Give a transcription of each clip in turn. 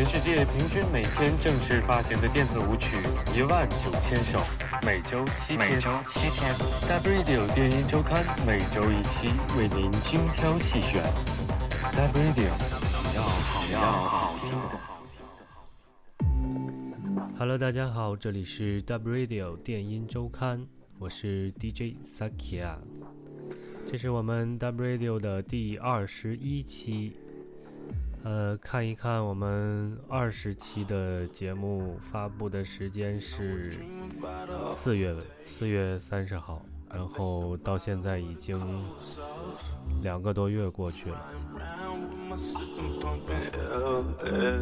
全世界平均每天正式发行的电子舞曲一万九千首，每周七天。每周七天。W Radio 电音周刊每周一期，为您精挑细选。W Radio，只要好只要好听的。Hello，大家好，这里是 W Radio 电音周刊，我是 DJ Sakia，这是我们 W Radio 的第二十一期。呃，看一看我们二十期的节目发布的时间是四月四月三十号，然后到现在已经两个多月过去了。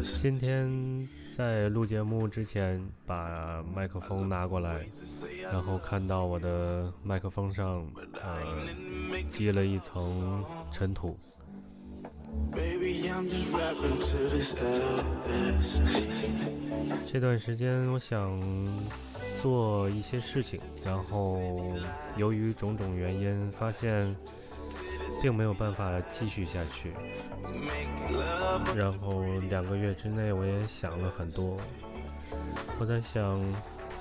今天在录节目之前，把麦克风拿过来，然后看到我的麦克风上呃积了一层尘土。这段时间，我想做一些事情，然后由于种种原因，发现并没有办法继续下去。然后两个月之内，我也想了很多。我在想，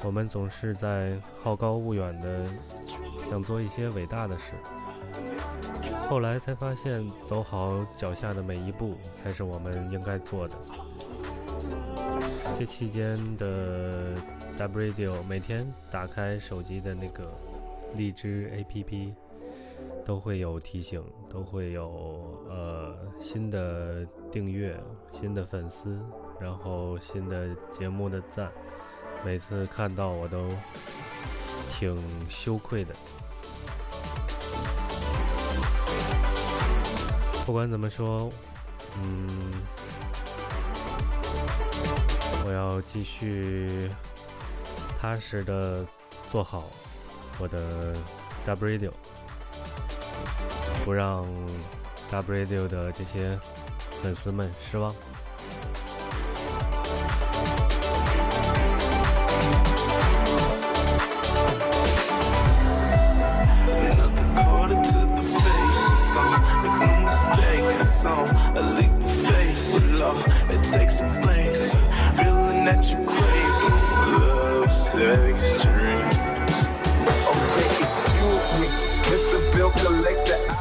我们总是在好高骛远的想做一些伟大的事。后来才发现，走好脚下的每一步才是我们应该做的。这期间的 W Radio 每天打开手机的那个荔枝 APP，都会有提醒，都会有呃新的订阅、新的粉丝，然后新的节目的赞。每次看到我都挺羞愧的。不管怎么说，嗯，我要继续踏实的做好我的 W Radio，不让 W Radio 的这些粉丝们失望。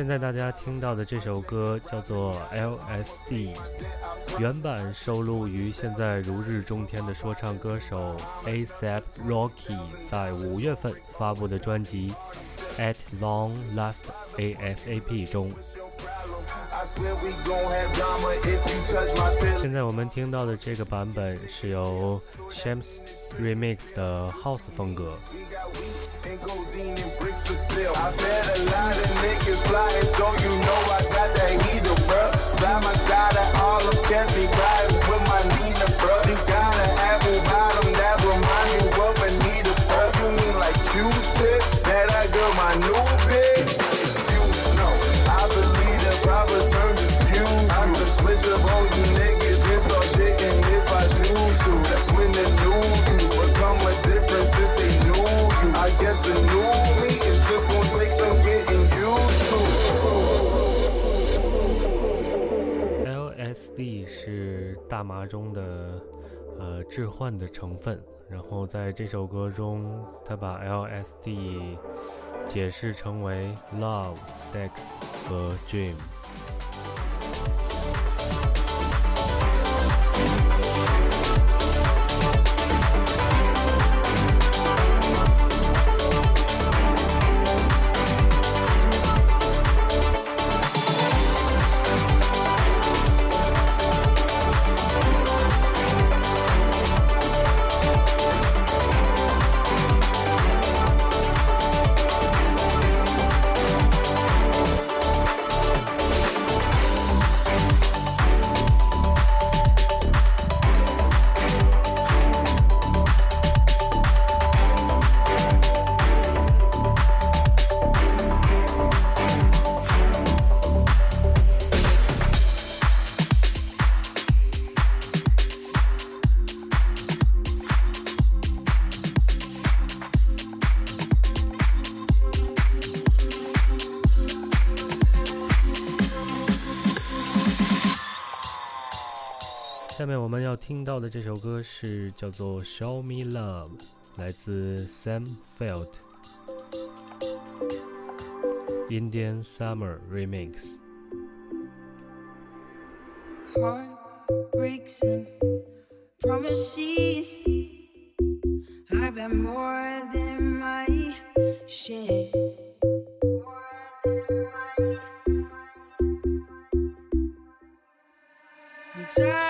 现在大家听到的这首歌叫做 LSD，原版收录于现在如日中天的说唱歌手 ASAP Rocky 在五月份发布的专辑 At Long Last ASAP 中。现在我们听到的这个版本是由 Shams Remix 的 House 风格。D 是大麻中的呃致幻的成分，然后在这首歌中，他把 LSD 解释成为 love、sex 和 dream。到的这首歌是叫做《Show Me Love》，来自 Sam Felt，《Indian Summer Remix》。Heartbreaks and promises. I've been more than my share. More than my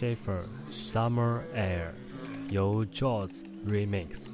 Schaefer Summer Air, Air，由 Jaws Remix。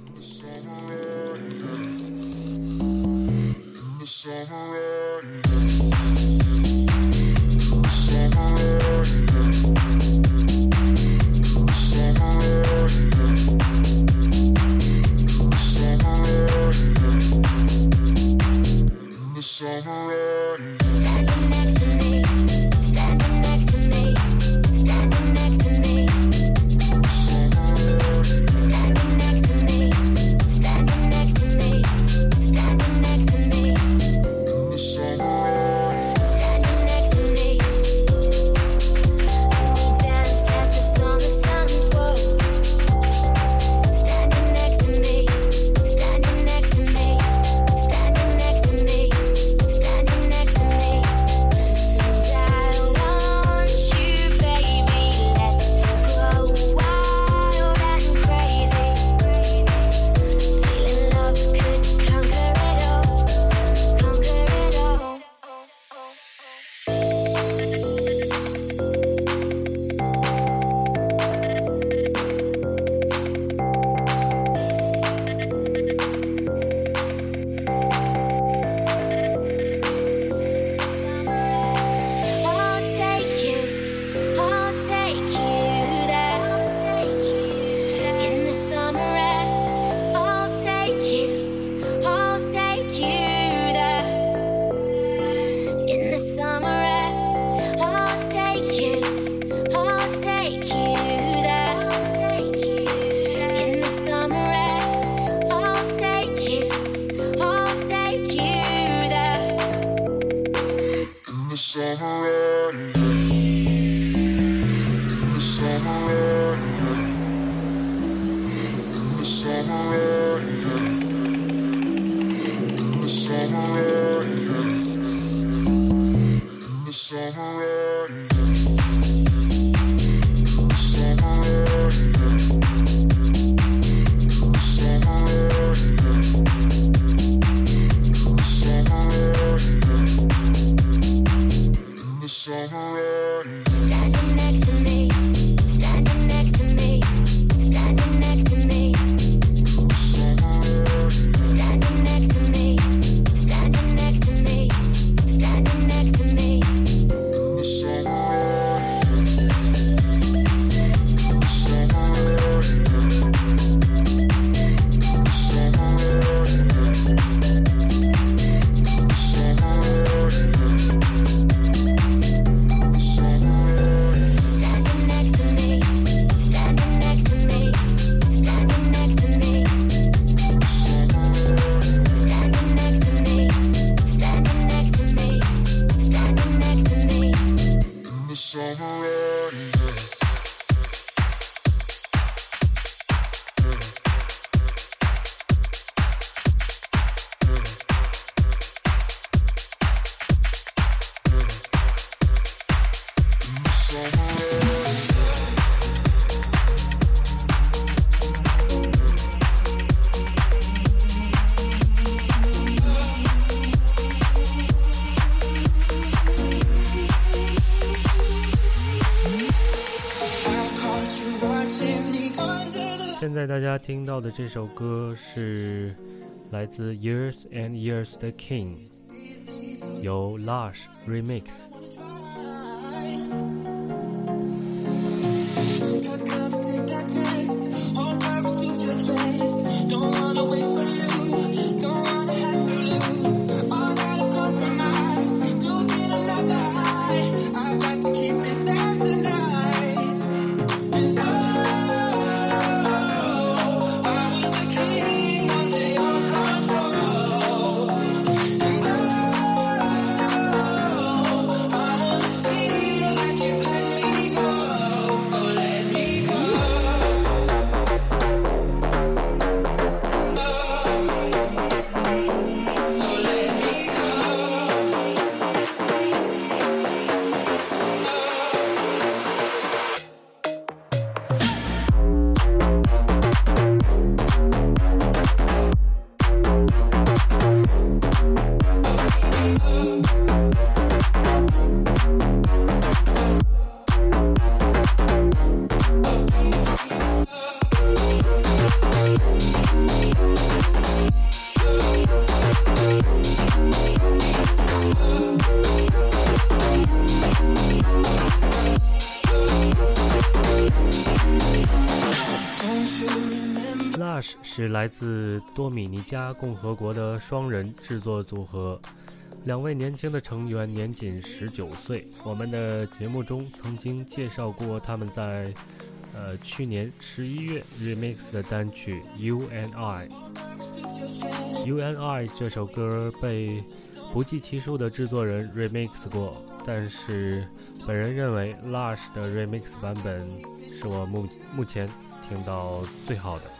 hooray. 在大家听到的这首歌是来自 Years and Years 的 King，由 Lush Remix。来自多米尼加共和国的双人制作组合。两位年轻的成员年仅十九岁。我们的节目中曾经介绍过他们在呃去年十一月 remix 的单曲《U N I》。《U N I》这首歌被不计其数的制作人 remix 过，但是本人认为 Lush 的 remix 版本是我目目前听到最好的。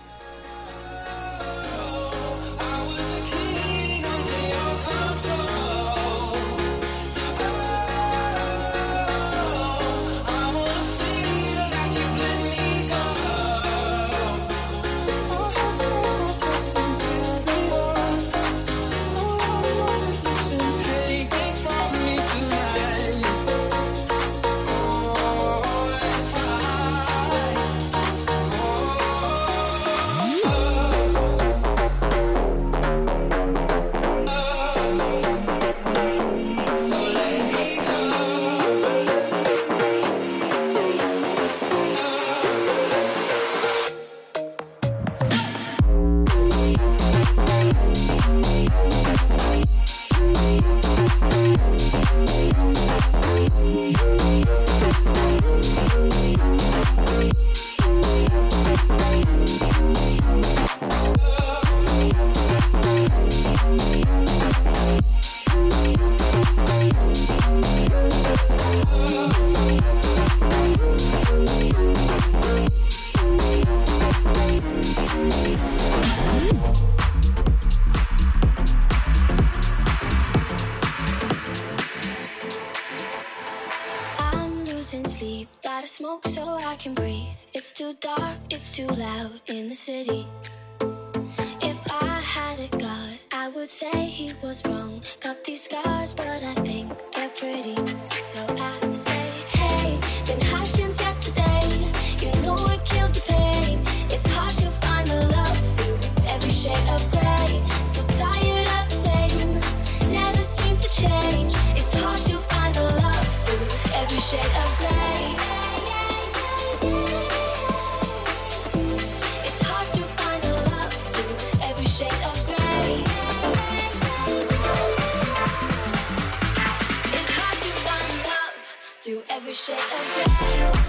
shake again.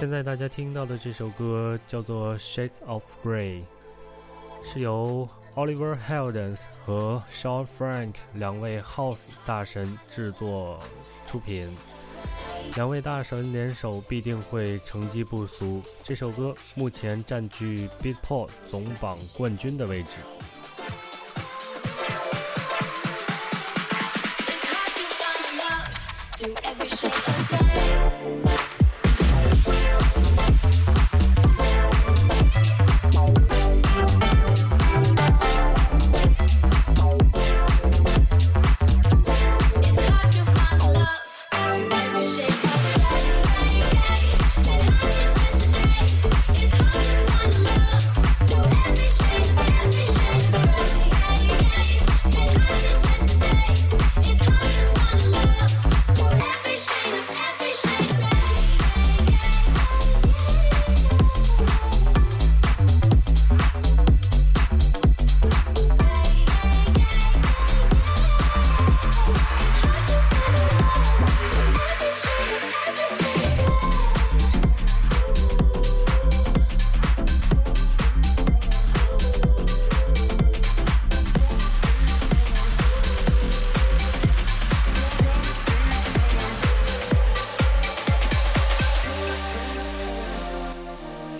现在大家听到的这首歌叫做《Shades of Grey》，是由 Oliver Heldens 和 Sean Frank 两位 House 大神制作出品。两位大神联手必定会成绩不俗。这首歌目前占据 Beatport 总榜冠军的位置。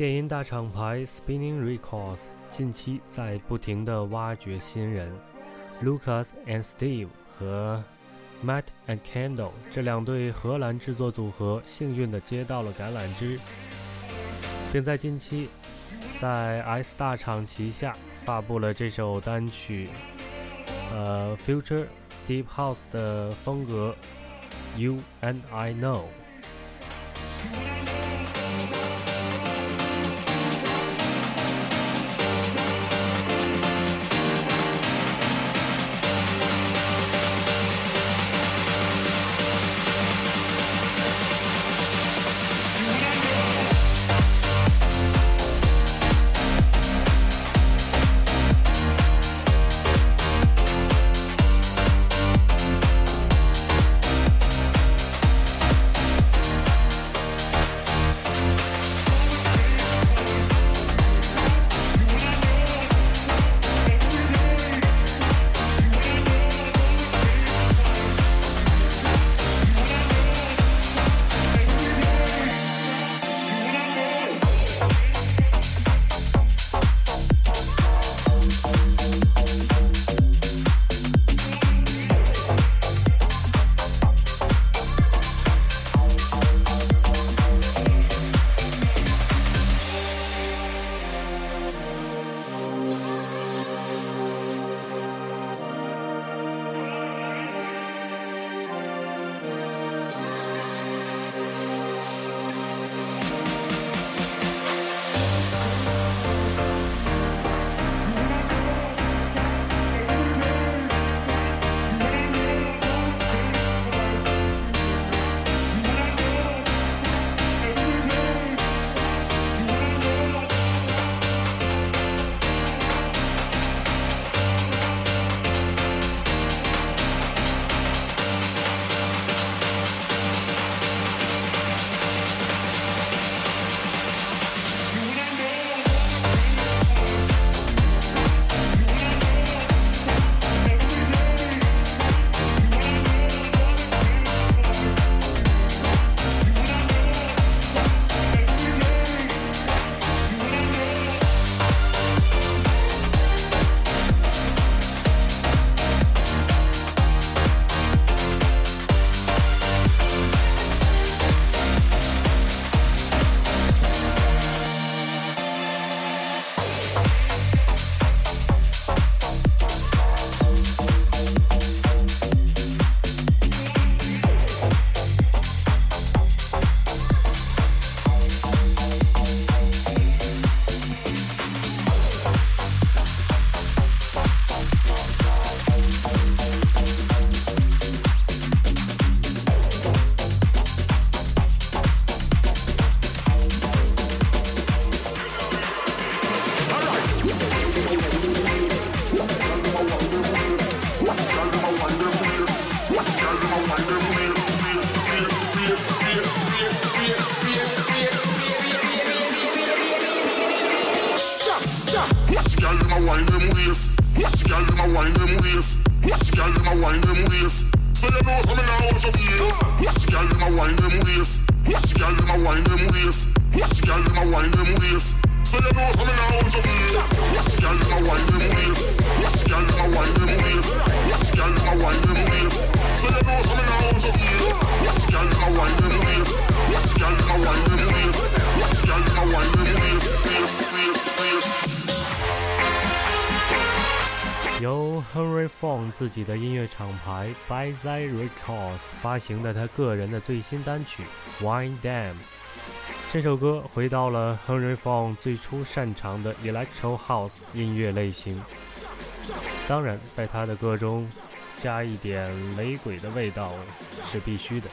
电音大厂牌 Spinning Records 近期在不停地挖掘新人，Lucas and Steve 和 Matt and Kendall 这两对荷兰制作组合幸运地接到了橄榄枝，并在近期在 S 大厂旗下发布了这首单曲，呃，Future Deep House 的风格，You and I Know。发行的他个人的最新单曲《Wine Dam》。这首歌回到了 Henry Fong 最初擅长的 Electro House 音乐类型，当然，在他的歌中加一点雷鬼的味道是必须的。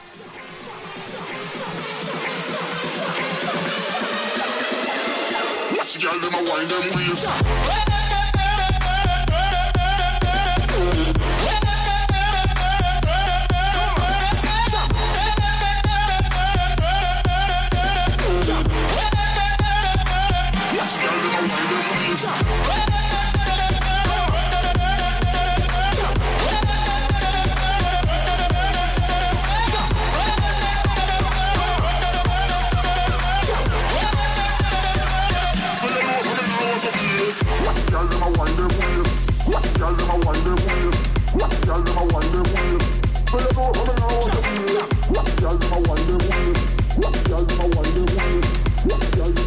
What y'all do?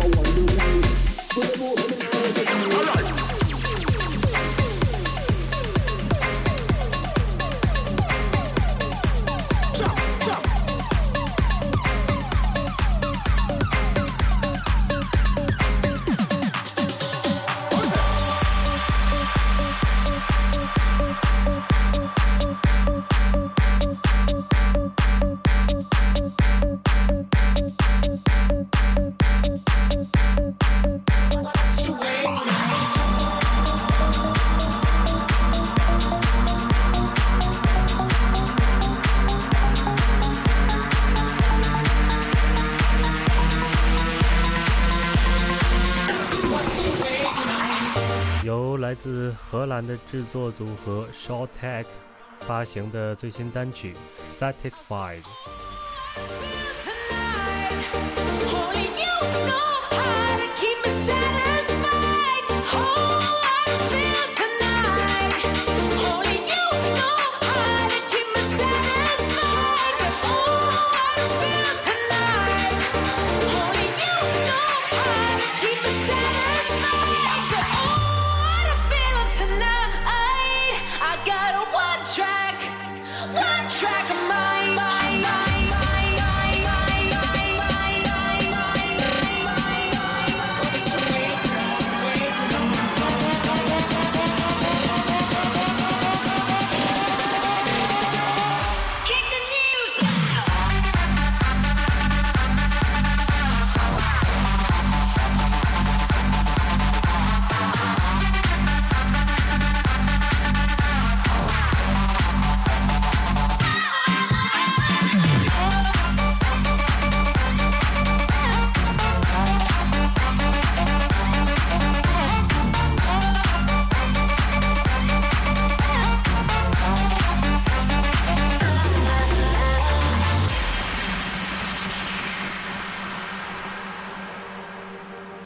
自荷兰的制作组合 Short Tech 发行的最新单曲《Satisfied》。Holy, you know how to keep me satisfied.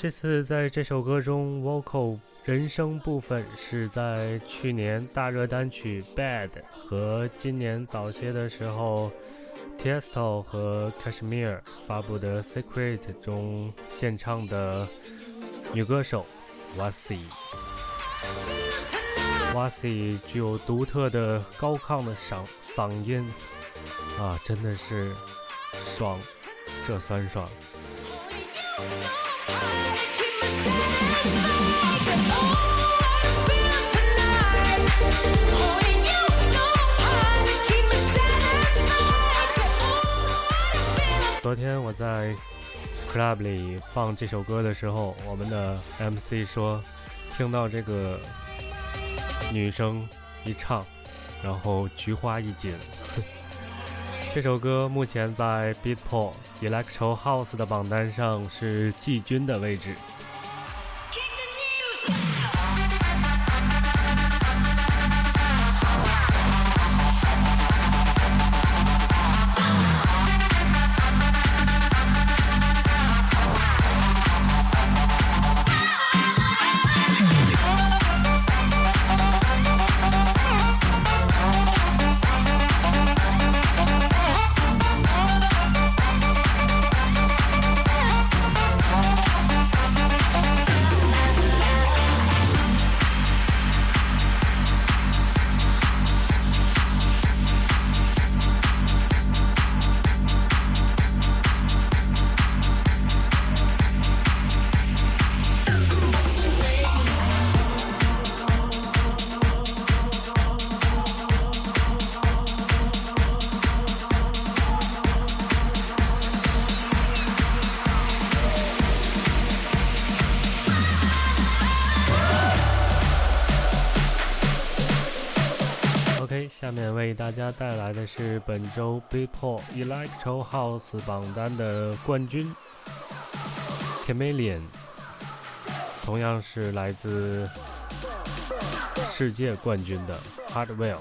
这次在这首歌中，vocal 人声部分是在去年大热单曲《Bad》和今年早些的时候，Tiesto 和 Kashmir 发布的《Secret》中献唱的女歌手 Wasi。Wasi 具有独特的高亢的嗓嗓音，啊，真的是爽，这酸爽。昨天我在 club 里放这首歌的时候，我们的 MC 说，听到这个女生一唱，然后菊花一紧。这首歌目前在 Beatport Electro House 的榜单上是季军的位置。下面为大家带来的是本周 b i p o r Electro House 榜单的冠军 Chameleon，同样是来自世界冠军的 Hardwell。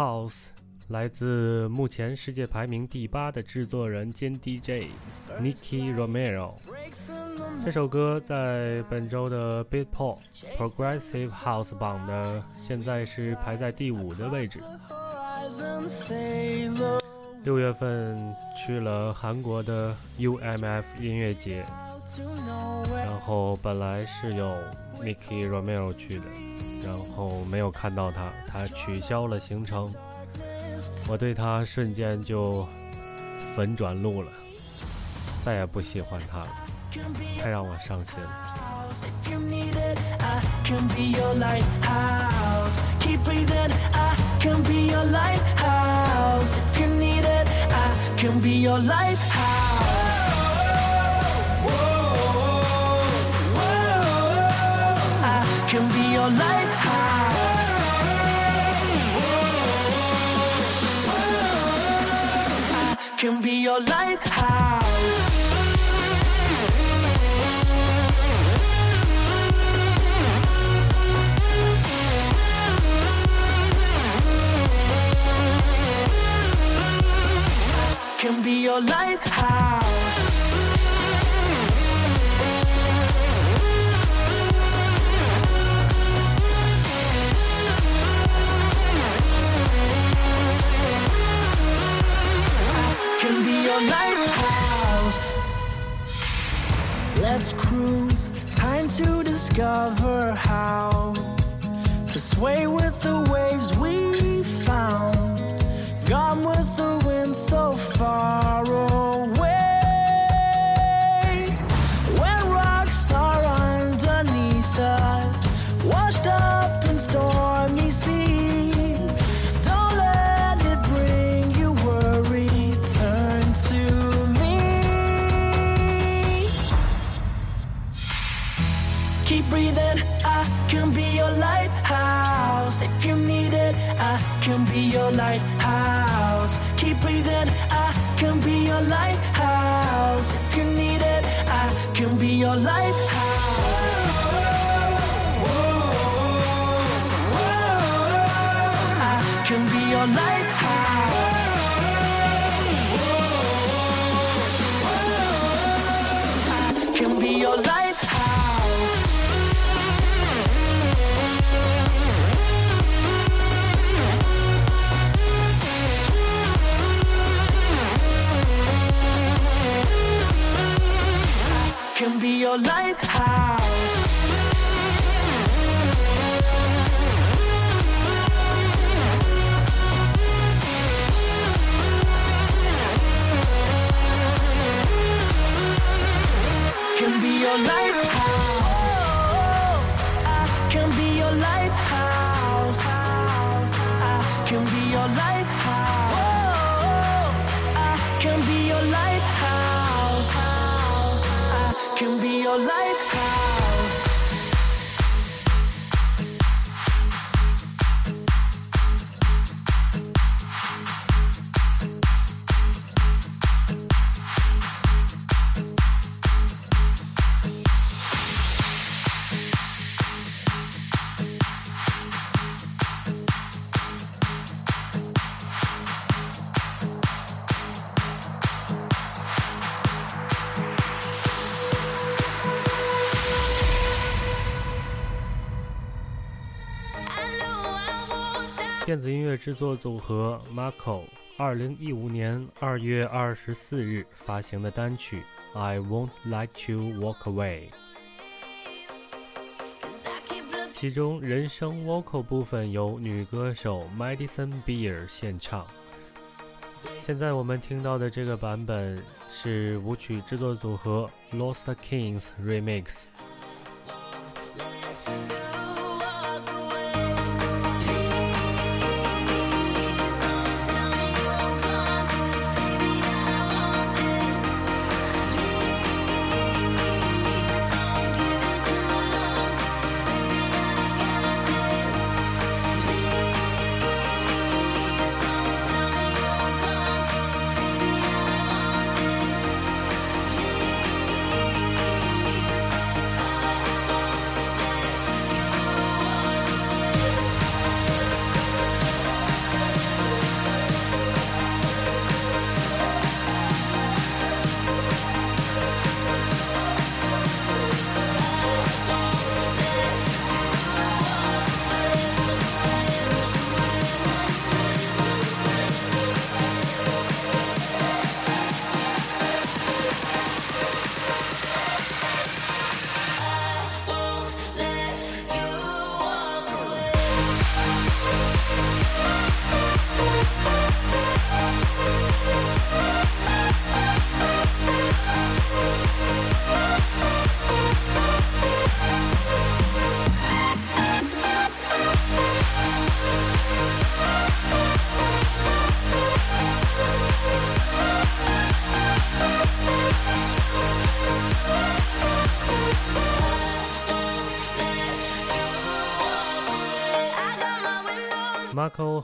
House 来自目前世界排名第八的制作人兼 DJ Nicky Romero。这首歌在本周的 Beatport Progressive House 榜的现在是排在第五的位置。六月份去了韩国的 UMF 音乐节，然后本来是有 Nicky Romero 去的，然后没有看到他，他取消了行程，我对他瞬间就粉转路了，再也不喜欢他了，太让我伤心了。Your lighthouse. I can be your lighthouse. can be your lighthouse. Lighthouse. Let's cruise, time to discover how to sway with light your lighthouse. Can be your lighthouse. I can be your lighthouse. I can be your lighthouse. your life. 制作组合 Marco 二零一五年二月二十四日发行的单曲《I Won't Let You Walk Away》，其中人声 vocal 部分由女歌手 Madison Beer 献唱。现在我们听到的这个版本是舞曲制作组合 Lost Kings Remix。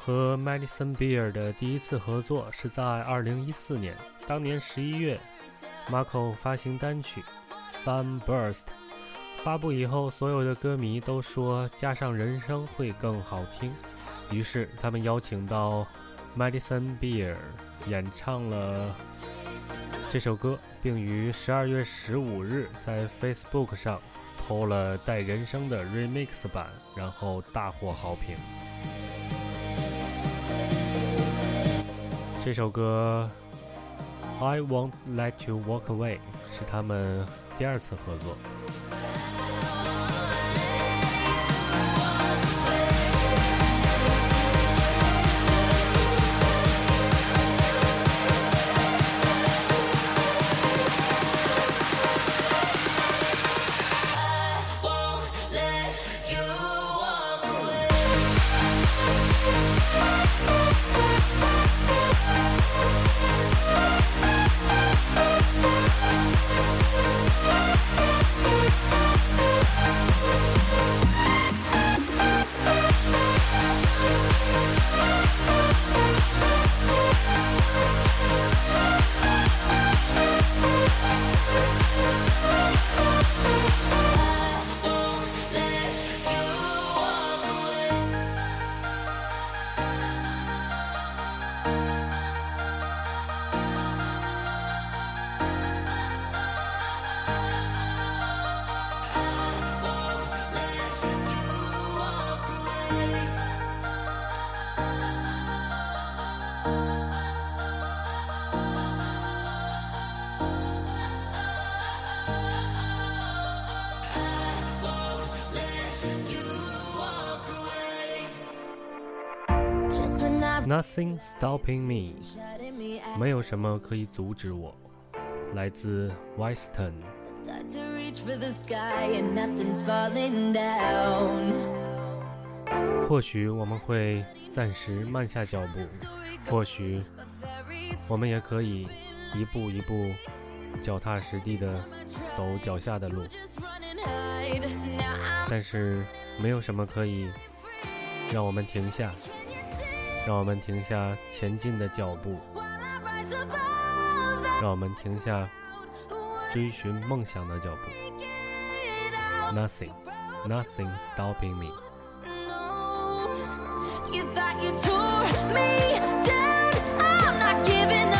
和 Madison Beer 的第一次合作是在2014年，当年11月，Marco 发行单曲《Sunburst》，发布以后，所有的歌迷都说加上人声会更好听，于是他们邀请到 Madison Beer 演唱了这首歌，并于12月15日在 Facebook 上 PO 了带人声的 Remix 版，然后大获好评。这首歌《I Won't Let You Walk Away》是他们第二次合作。Nothing stopping me out, 没有什么可以阻止我。来自 Weston。start to reach for the sky and nothing's falling down. 或许我们会暂时慢下脚步，或许我们也可以一步一步脚踏实地的走脚下的路但是没有什么可以让我们停下，让我们停下前进的脚步，让我们停下追寻梦想的脚步。Nothing, nothing stopping me。No, you thought you tore me down. I'm not giving up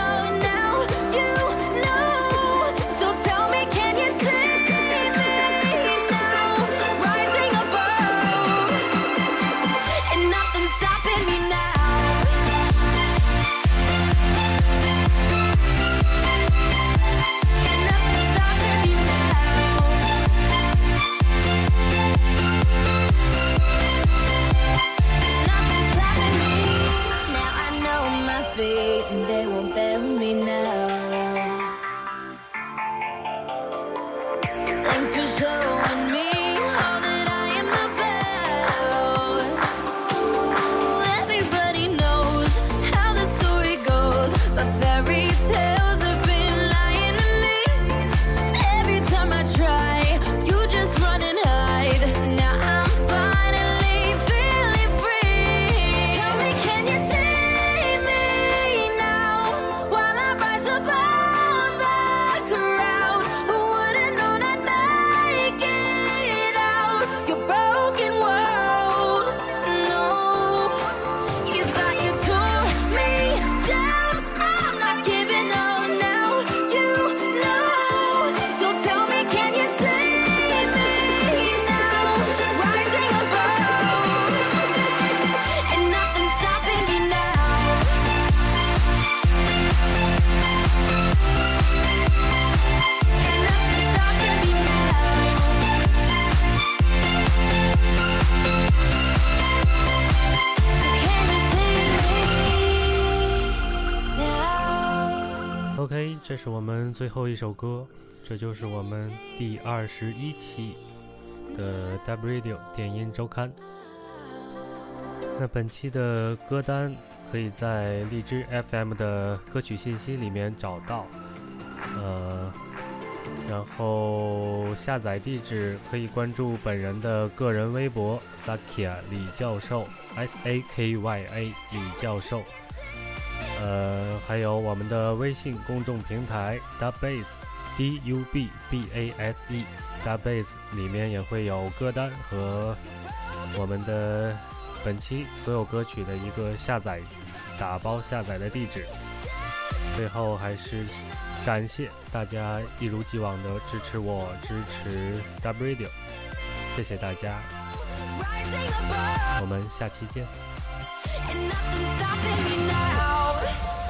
这是我们最后一首歌，这就是我们第二十一期的 W Radio 电音周刊。那本期的歌单可以在荔枝 FM 的歌曲信息里面找到。呃，然后下载地址可以关注本人的个人微博 Sakia 李教授 S A K Y A 李教授。呃，还有我们的微信公众平台 Dubbase D U B B A S E Dubbase 里面也会有歌单和我们的本期所有歌曲的一个下载打包下载的地址。最后还是感谢大家一如既往的支持我，支持 Dub Radio，谢谢大家，我们下期见。and nothing's stopping me now.